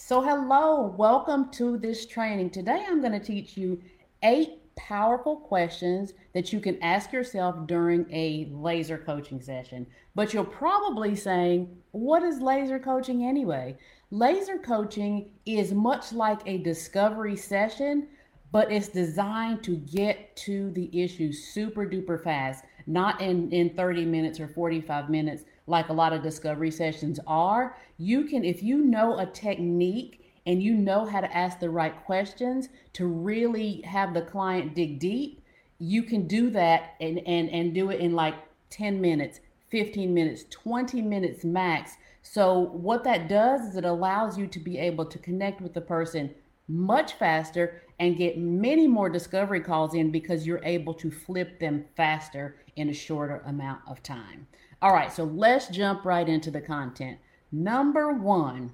So, hello, welcome to this training. Today, I'm going to teach you eight powerful questions that you can ask yourself during a laser coaching session. But you're probably saying, What is laser coaching anyway? Laser coaching is much like a discovery session, but it's designed to get to the issue super duper fast, not in, in 30 minutes or 45 minutes like a lot of discovery sessions are. You can, if you know a technique and you know how to ask the right questions to really have the client dig deep, you can do that and, and, and do it in like 10 minutes, 15 minutes, 20 minutes max. So, what that does is it allows you to be able to connect with the person much faster and get many more discovery calls in because you're able to flip them faster in a shorter amount of time. All right, so let's jump right into the content. Number one,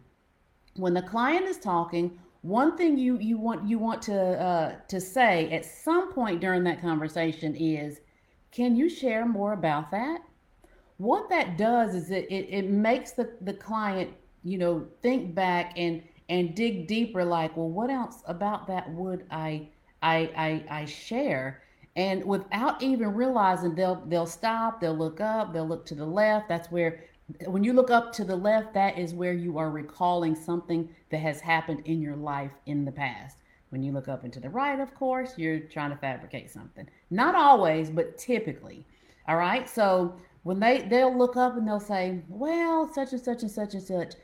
when the client is talking, one thing you you want you want to uh, to say at some point during that conversation is, can you share more about that? What that does is it it, it makes the, the client you know think back and and dig deeper. Like, well, what else about that would I I I, I share? And without even realizing they'll they'll stop they'll look up they'll look to the left. That's where when you look up to the left that is where you are recalling something that has happened in your life in the past. When you look up and to the right of course you're trying to fabricate something. Not always but typically. All right? So when they they'll look up and they'll say well such and such and such and such.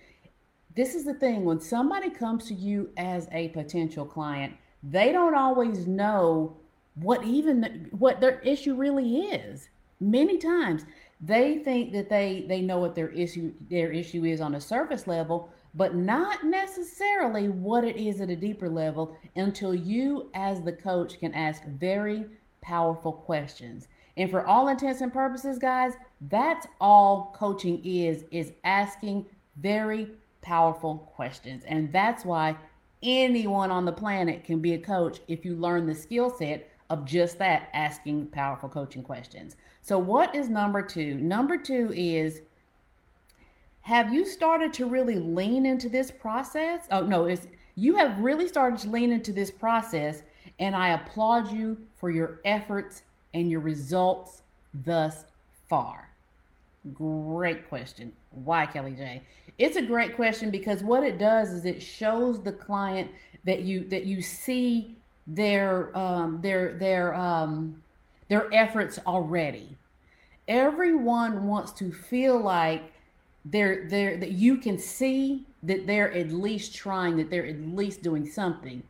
This is the thing when somebody comes to you as a potential client they don't always know what even what their issue really is. Many times they think that they they know what their issue their issue is on a surface level, but not necessarily what it is at a deeper level until you as the coach can ask very powerful questions. And for all intents and purposes, guys, that's all coaching is is asking very powerful questions. And that's why anyone on the planet can be a coach if you learn the skill set of just that asking powerful coaching questions. So, what is number two? Number two is have you started to really lean into this process? Oh, no, it's you have really started to lean into this process, and I applaud you for your efforts and your results thus far. Great question. Why, Kelly J? It's a great question because what it does is it shows the client that you that you see their um, their their um, their efforts already. Everyone wants to feel like they're they're that you can see that they're at least trying, that they're at least doing something.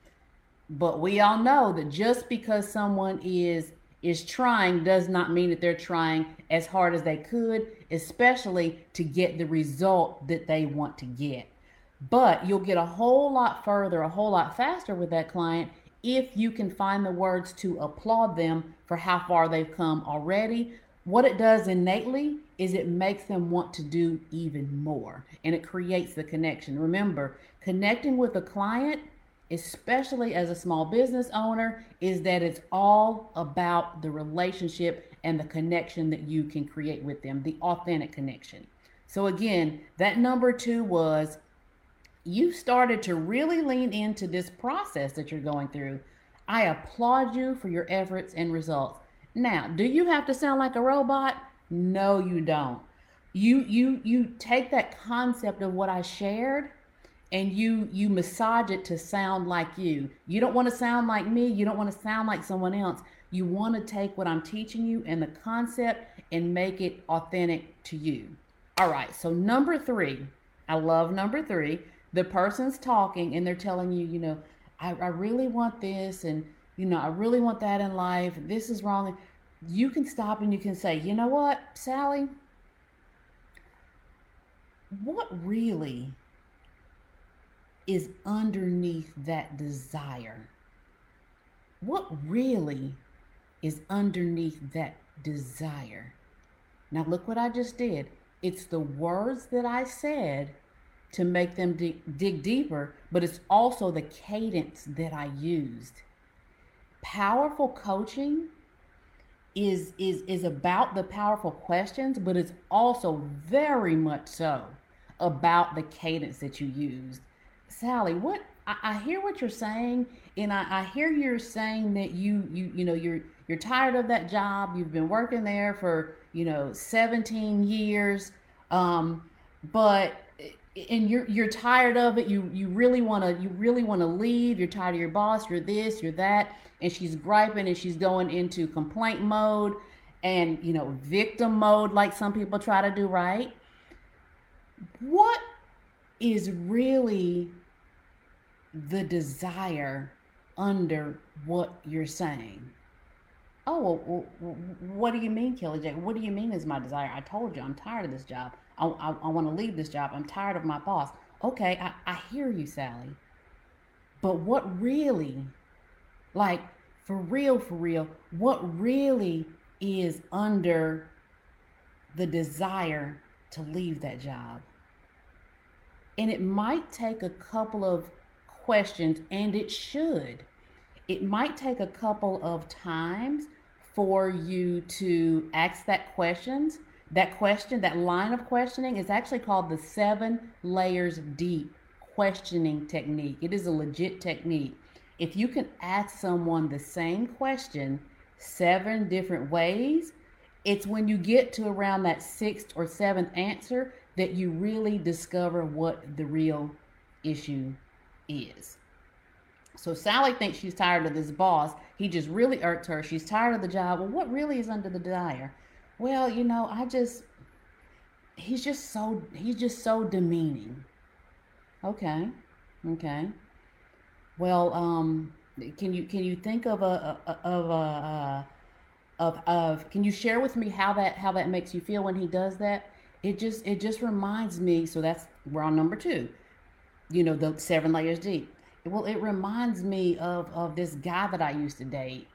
But we all know that just because someone is is trying does not mean that they're trying as hard as they could, especially to get the result that they want to get. But you'll get a whole lot further, a whole lot faster with that client if you can find the words to applaud them for how far they've come already. What it does innately is it makes them want to do even more and it creates the connection. Remember, connecting with a client, especially as a small business owner, is that it's all about the relationship and the connection that you can create with them, the authentic connection. So, again, that number two was you started to really lean into this process that you're going through. I applaud you for your efforts and results. Now, do you have to sound like a robot? No, you don't. You you you take that concept of what I shared and you you massage it to sound like you. You don't want to sound like me, you don't want to sound like someone else. You want to take what I'm teaching you and the concept and make it authentic to you. All right, so number 3. I love number 3 the person's talking and they're telling you, you know, I, I really want this and, you know, I really want that in life. This is wrong. You can stop and you can say, you know what, Sally? What really is underneath that desire? What really is underneath that desire? Now, look what I just did. It's the words that I said to make them dig, dig deeper, but it's also the cadence that I used. Powerful coaching is is is about the powerful questions, but it's also very much so about the cadence that you used. Sally, what I, I hear what you're saying, and I, I hear you're saying that you you you know you're you're tired of that job. You've been working there for you know 17 years, um, but and you're you're tired of it. You you really want to you really want to leave. You're tired of your boss. You're this. You're that. And she's griping and she's going into complaint mode and you know victim mode, like some people try to do. Right? What is really the desire under what you're saying? Oh, well, well, what do you mean, Kelly J? What do you mean is my desire? I told you I'm tired of this job. I, I, I want to leave this job. I'm tired of my boss. Okay, I, I hear you, Sally. But what really, like, for real, for real, what really is under the desire to leave that job? And it might take a couple of questions, and it should. It might take a couple of times for you to ask that questions that question, that line of questioning is actually called the seven layers deep questioning technique. It is a legit technique. If you can ask someone the same question seven different ways, it's when you get to around that sixth or seventh answer that you really discover what the real issue is. So Sally thinks she's tired of this boss. He just really irked her. She's tired of the job. Well, what really is under the dire? well, you know, I just he's just so he's just so demeaning. Okay. Okay. Well, um can you can you think of a, a of a uh, of of can you share with me how that how that makes you feel when he does that? It just it just reminds me so that's we're on number 2. You know, the seven layers deep. Well, it reminds me of of this guy that I used to date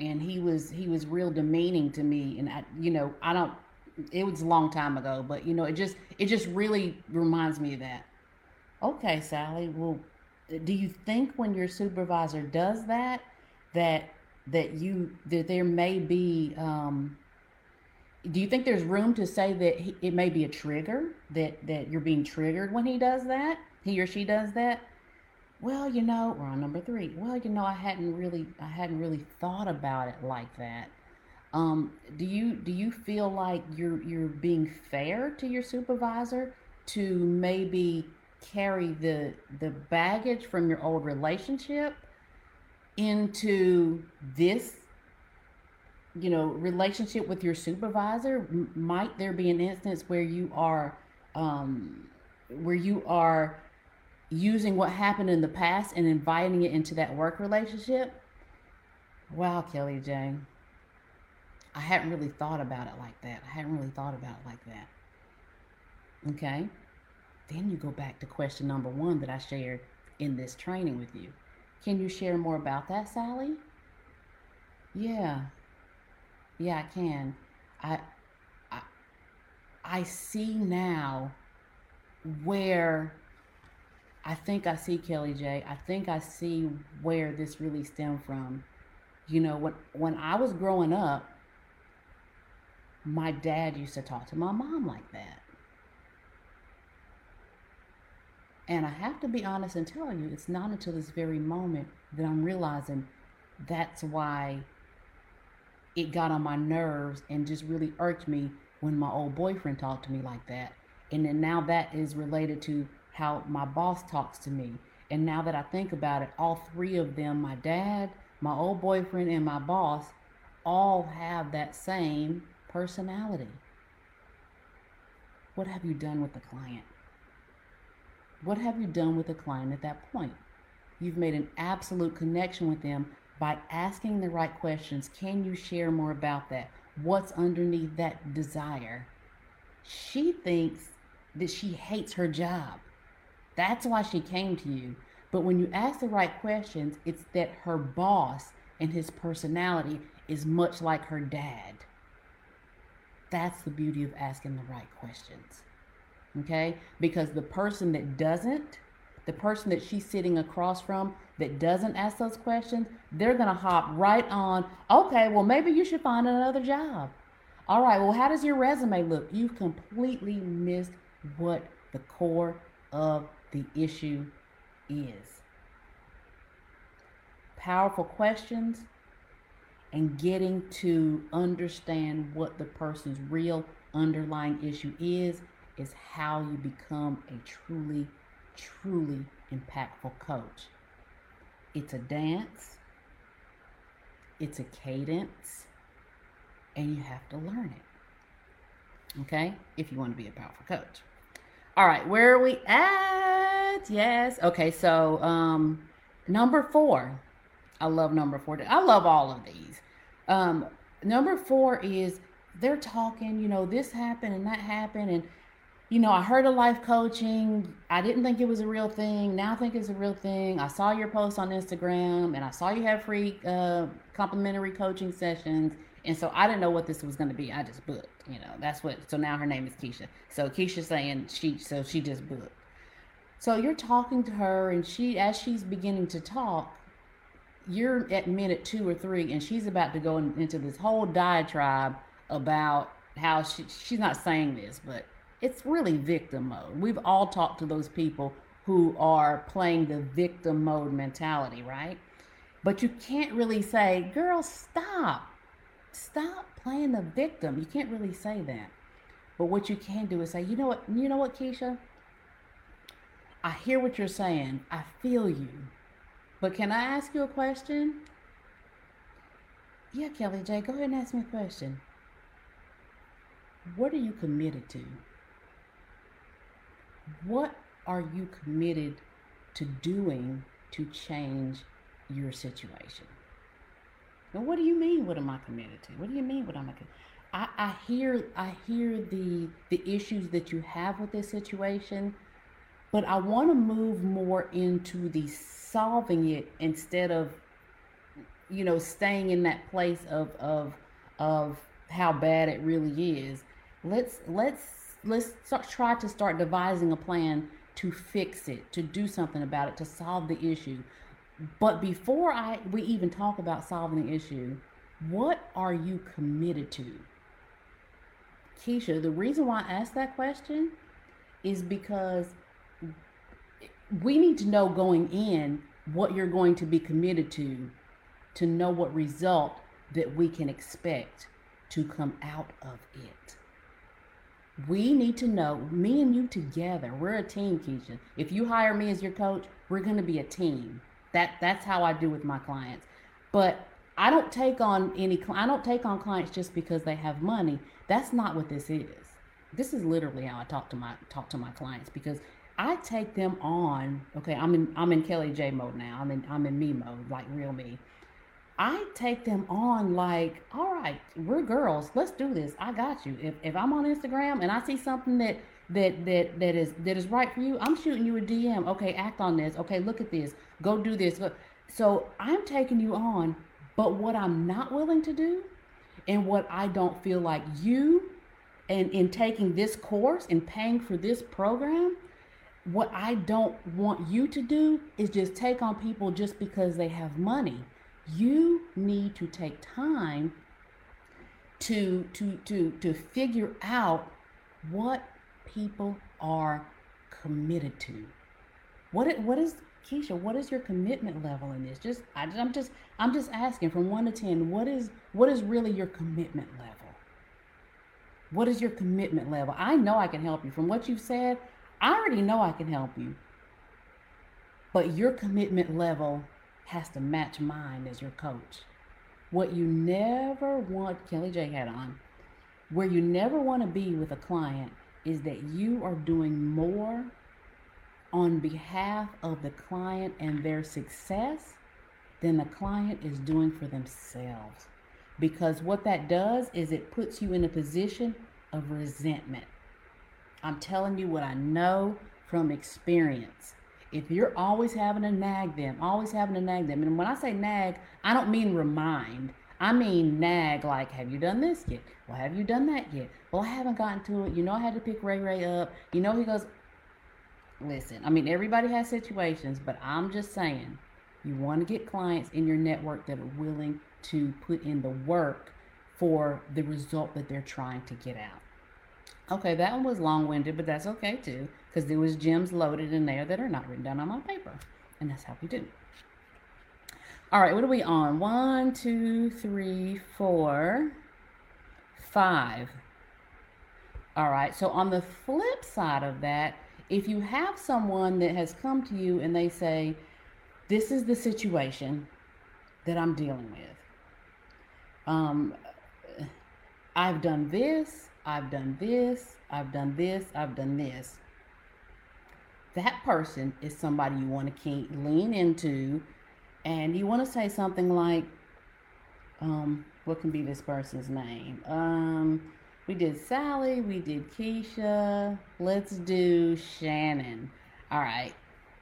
and he was he was real demeaning to me and I you know I don't it was a long time ago but you know it just it just really reminds me of that. Okay Sally well do you think when your supervisor does that that that you that there may be um do you think there's room to say that he, it may be a trigger that that you're being triggered when he does that he or she does that well, you know, we're on number three. Well, you know, I hadn't really, I hadn't really thought about it like that. Um, do you do you feel like you're you're being fair to your supervisor to maybe carry the the baggage from your old relationship into this you know relationship with your supervisor might there be an instance where you are um, where you are using what happened in the past and inviting it into that work relationship. Wow, Kelly Jane. I hadn't really thought about it like that. I hadn't really thought about it like that. Okay. Then you go back to question number one that I shared in this training with you. Can you share more about that, Sally? Yeah. Yeah, I can. I I I see now where I think I see Kelly J. I think I see where this really stemmed from. You know, when when I was growing up, my dad used to talk to my mom like that. And I have to be honest and tell you, it's not until this very moment that I'm realizing that's why it got on my nerves and just really irked me when my old boyfriend talked to me like that. And then now that is related to how my boss talks to me. And now that I think about it, all three of them, my dad, my old boyfriend, and my boss, all have that same personality. What have you done with the client? What have you done with the client at that point? You've made an absolute connection with them by asking the right questions. Can you share more about that? What's underneath that desire? She thinks that she hates her job. That's why she came to you. But when you ask the right questions, it's that her boss and his personality is much like her dad. That's the beauty of asking the right questions. Okay? Because the person that doesn't, the person that she's sitting across from that doesn't ask those questions, they're going to hop right on, okay, well, maybe you should find another job. All right, well, how does your resume look? You've completely missed what the core of the issue is. Powerful questions and getting to understand what the person's real underlying issue is is how you become a truly, truly impactful coach. It's a dance, it's a cadence, and you have to learn it. Okay? If you want to be a powerful coach. All right, where are we at? Yes. Okay, so um number 4. I love number 4. I love all of these. Um number 4 is they're talking, you know, this happened and that happened and you know, I heard of life coaching. I didn't think it was a real thing. Now I think it's a real thing. I saw your post on Instagram and I saw you have free uh, complimentary coaching sessions. And so I didn't know what this was going to be. I just booked, you know, that's what. So now her name is Keisha. So Keisha's saying she, so she just booked. So you're talking to her and she, as she's beginning to talk, you're at minute two or three and she's about to go in, into this whole diatribe about how she, she's not saying this, but it's really victim mode. We've all talked to those people who are playing the victim mode mentality, right? But you can't really say, girl, stop. Stop playing the victim. You can't really say that. But what you can do is say, you know what, you know what, Keisha? I hear what you're saying. I feel you. But can I ask you a question? Yeah, Kelly J, go ahead and ask me a question. What are you committed to? what are you committed to doing to change your situation? Now, what do you mean? What am I committed to? What do you mean? What am I? I, I hear I hear the the issues that you have with this situation, but I want to move more into the solving it instead of, you know, staying in that place of of of how bad it really is. Let's let's let's start, try to start devising a plan to fix it, to do something about it, to solve the issue. But before I we even talk about solving the issue, what are you committed to? Keisha, the reason why I asked that question is because we need to know going in what you're going to be committed to to know what result that we can expect to come out of it. We need to know me and you together we're a team keisha. If you hire me as your coach we're going to be a team that that's how i do with my clients but i don't take on any i don't take on clients just because they have money that's not what this is this is literally how i talk to my talk to my clients because i take them on okay i'm in i'm in kelly j mode now i'm in i'm in me mode like real me I take them on like, all right, we're girls. Let's do this. I got you. If, if I'm on Instagram and I see something that that that that is that is right for you, I'm shooting you a DM. Okay, act on this. Okay, look at this. Go do this. So I'm taking you on, but what I'm not willing to do, and what I don't feel like you, and in taking this course and paying for this program, what I don't want you to do is just take on people just because they have money you need to take time to to to to figure out what people are committed to. What it, what is Keisha? What is your commitment level in this? Just I, I'm just I'm just asking from one to ten. What is what is really your commitment level? What is your commitment level? I know I can help you. From what you've said, I already know I can help you. But your commitment level has to match mine as your coach. What you never want, Kelly J had on, where you never want to be with a client is that you are doing more on behalf of the client and their success than the client is doing for themselves. Because what that does is it puts you in a position of resentment. I'm telling you what I know from experience if you're always having to nag them, always having to nag them, and when I say nag, I don't mean remind. I mean nag like, have you done this yet? Well, have you done that yet? Well, I haven't gotten to it. You know, I had to pick Ray Ray up. You know, he goes, listen, I mean, everybody has situations, but I'm just saying, you want to get clients in your network that are willing to put in the work for the result that they're trying to get out. Okay, that one was long winded, but that's okay too, because there was gems loaded in there that are not written down on my paper. And that's how we do. All right, what are we on? One, two, three, four, five. All right, so on the flip side of that, if you have someone that has come to you and they say, This is the situation that I'm dealing with. Um, I've done this, I've done this, I've done this, I've done this. That person is somebody you want to keep lean into, and you want to say something like, um, what can be this person's name? Um, we did Sally, we did Keisha. Let's do Shannon. All right.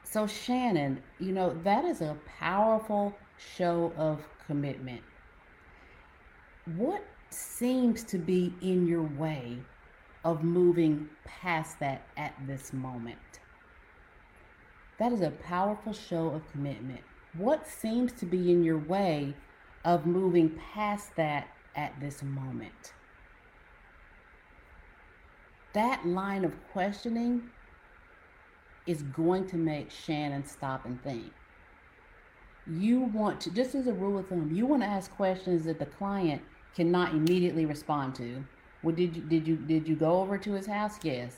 So, Shannon, you know, that is a powerful show of commitment. What seems to be in your way of moving past that at this moment? That is a powerful show of commitment. What seems to be in your way of moving past that at this moment? That line of questioning is going to make Shannon stop and think. You want to, just as a rule of thumb, you want to ask questions that the client cannot immediately respond to. Well, did you did you did you go over to his house? Yes.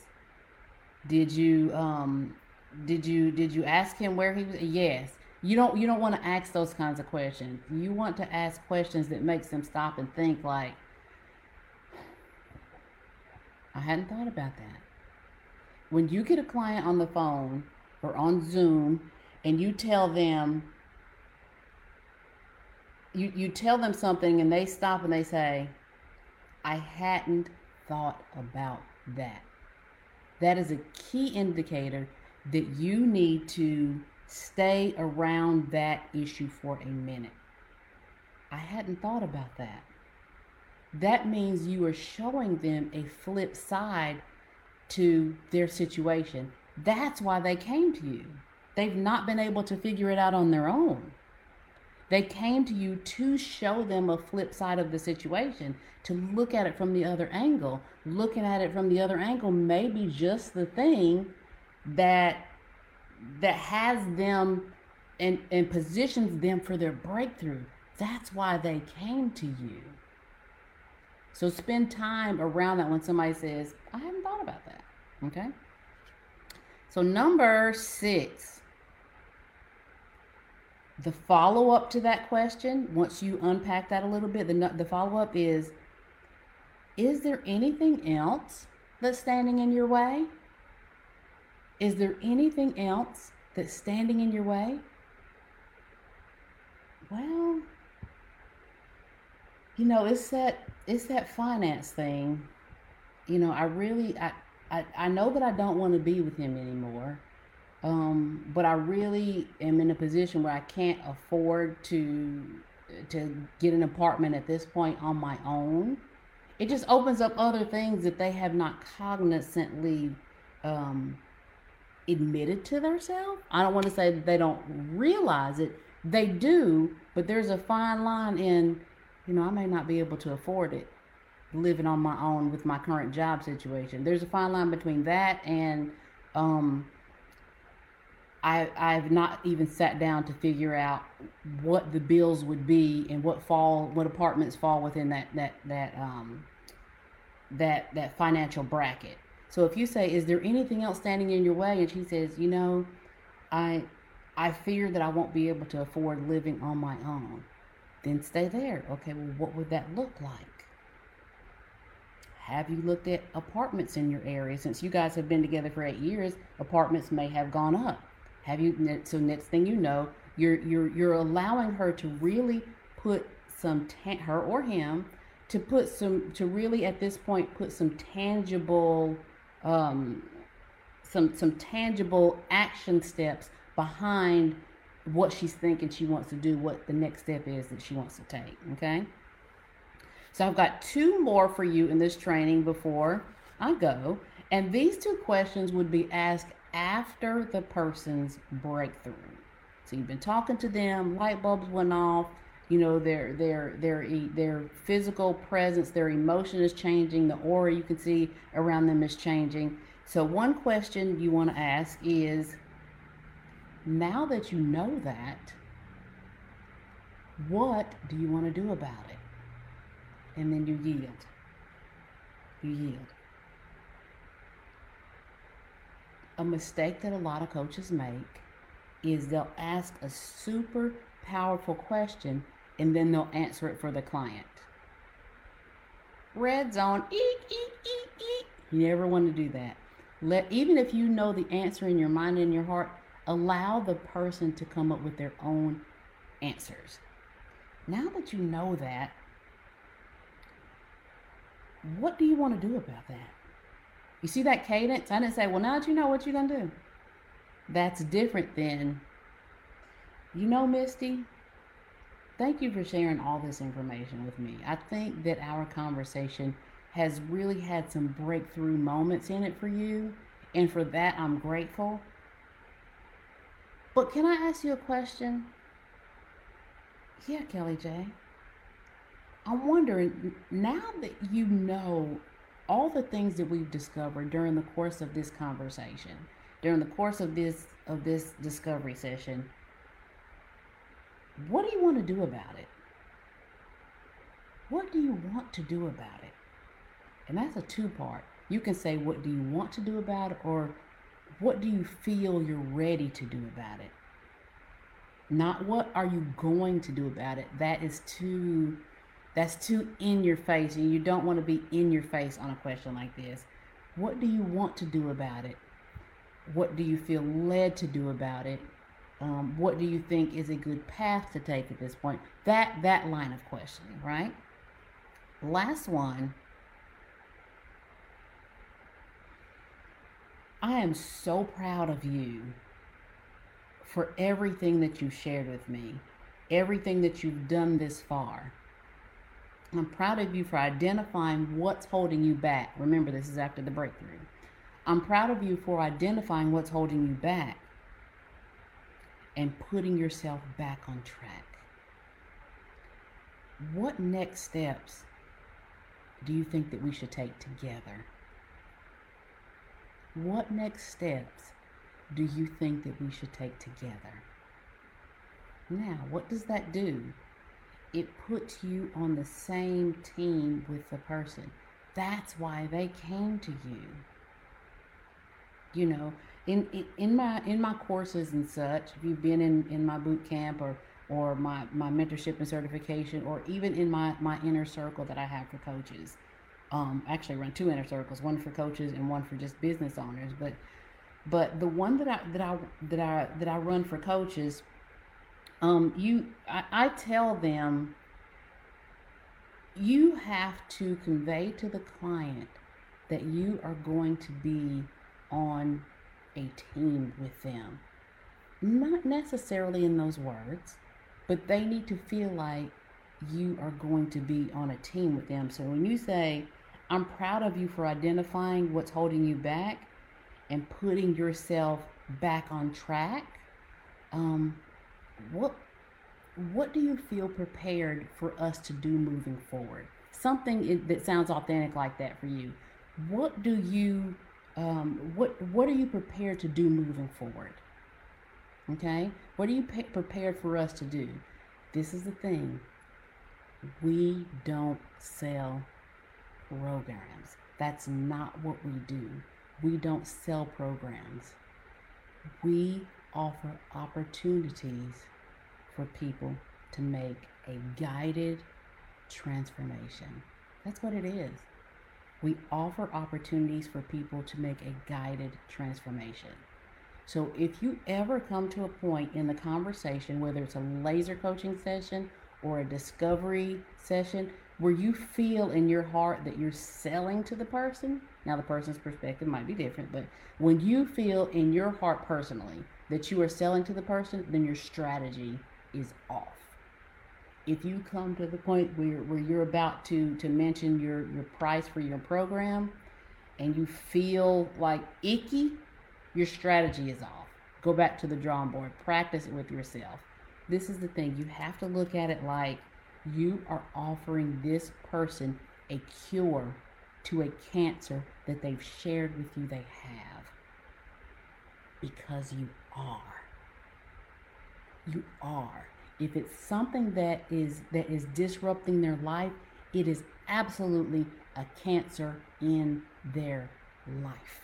Did you um did you did you ask him where he was? Yes. You don't you don't want to ask those kinds of questions. You want to ask questions that makes them stop and think like I hadn't thought about that. When you get a client on the phone or on Zoom and you tell them you, you tell them something and they stop and they say, I hadn't thought about that. That is a key indicator that you need to stay around that issue for a minute. I hadn't thought about that. That means you are showing them a flip side to their situation. That's why they came to you. They've not been able to figure it out on their own. They came to you to show them a flip side of the situation, to look at it from the other angle. Looking at it from the other angle may be just the thing that that has them and, and positions them for their breakthrough. That's why they came to you. So spend time around that when somebody says, I haven't thought about that. Okay. So, number six, the follow up to that question, once you unpack that a little bit, the, the follow up is Is there anything else that's standing in your way? Is there anything else that's standing in your way? Well, you know, it's that it's that finance thing. You know, I really I I, I know that I don't want to be with him anymore. Um, but I really am in a position where I can't afford to to get an apartment at this point on my own. It just opens up other things that they have not cognizantly um, admitted to themselves. I don't want to say that they don't realize it. They do, but there's a fine line in, you know, I may not be able to afford it living on my own with my current job situation. There's a fine line between that and um, I I've not even sat down to figure out what the bills would be and what fall what apartments fall within that that that um that that financial bracket. So if you say, "Is there anything else standing in your way?" and she says, "You know, I I fear that I won't be able to afford living on my own," then stay there. Okay, well, what would that look like? Have you looked at apartments in your area? Since you guys have been together for eight years, apartments may have gone up have you? So next thing you know, you're you're you're allowing her to really put some ta- her or him to put some to really at this point put some tangible um, some some tangible action steps behind what she's thinking she wants to do, what the next step is that she wants to take. Okay. So I've got two more for you in this training before I go. And these two questions would be asked after the person's breakthrough. So you've been talking to them, light bulbs went off, you know, their their their their physical presence, their emotion is changing, the aura you can see around them is changing. So one question you want to ask is Now that you know that, what do you want to do about it? And then you yield. You yield. A mistake that a lot of coaches make is they'll ask a super powerful question and then they'll answer it for the client. Red zone, eek, eek, eek, eek. You never want to do that. Let even if you know the answer in your mind and your heart, allow the person to come up with their own answers. Now that you know that, what do you want to do about that? You see that cadence? I didn't say, well, now that you know what you're going to do. That's different than, you know, Misty, thank you for sharing all this information with me. I think that our conversation has really had some breakthrough moments in it for you. And for that, I'm grateful. But can I ask you a question? Yeah, Kelly J. I'm wondering now that you know all the things that we've discovered during the course of this conversation, during the course of this of this discovery session, what do you want to do about it? What do you want to do about it? And that's a two part. You can say, What do you want to do about it? or What do you feel you're ready to do about it? Not what are you going to do about it. That is too that's too in your face and you don't want to be in your face on a question like this. What do you want to do about it? What do you feel led to do about it? Um, what do you think is a good path to take at this point? That that line of questioning, right? Last one. I am so proud of you for everything that you shared with me, everything that you've done this far. I'm proud of you for identifying what's holding you back. Remember, this is after the breakthrough. I'm proud of you for identifying what's holding you back and putting yourself back on track. What next steps do you think that we should take together? What next steps do you think that we should take together? Now, what does that do? It puts you on the same team with the person. That's why they came to you. You know, in, in, in my in my courses and such, if you've been in, in my boot camp or or my, my mentorship and certification, or even in my, my inner circle that I have for coaches. Um, actually, run two inner circles, one for coaches and one for just business owners. But but the one that I that I that I that I run for coaches, um, you I, I tell them you have to convey to the client that you are going to be on a team with them. Not necessarily in those words, but they need to feel like you are going to be on a team with them. So when you say, I'm proud of you for identifying what's holding you back and putting yourself back on track, um, what what do you feel prepared for us to do moving forward? Something that sounds authentic like that for you. What do you um, what what are you prepared to do moving forward? Okay? What are you pe- prepared for us to do? This is the thing. We don't sell programs. That's not what we do. We don't sell programs. We offer opportunities for people to make a guided transformation. That's what it is. We offer opportunities for people to make a guided transformation. So if you ever come to a point in the conversation, whether it's a laser coaching session or a discovery session, where you feel in your heart that you're selling to the person, now the person's perspective might be different, but when you feel in your heart personally that you are selling to the person, then your strategy is off. If you come to the point where, where you're about to, to mention your, your price for your program and you feel like icky, your strategy is off. Go back to the drawing board, practice it with yourself. This is the thing, you have to look at it like you are offering this person a cure to a cancer that they've shared with you they have. Because you are. you are. If it's something that is that is disrupting their life, it is absolutely a cancer in their life.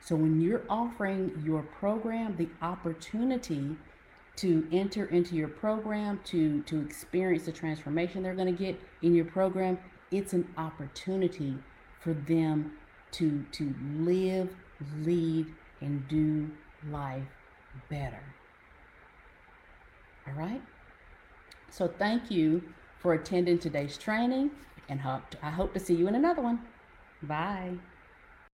So when you're offering your program the opportunity to enter into your program to to experience the transformation they're going to get in your program, it's an opportunity for them to to live, lead and do life better. All right? So thank you for attending today's training and I hope to see you in another one. Bye.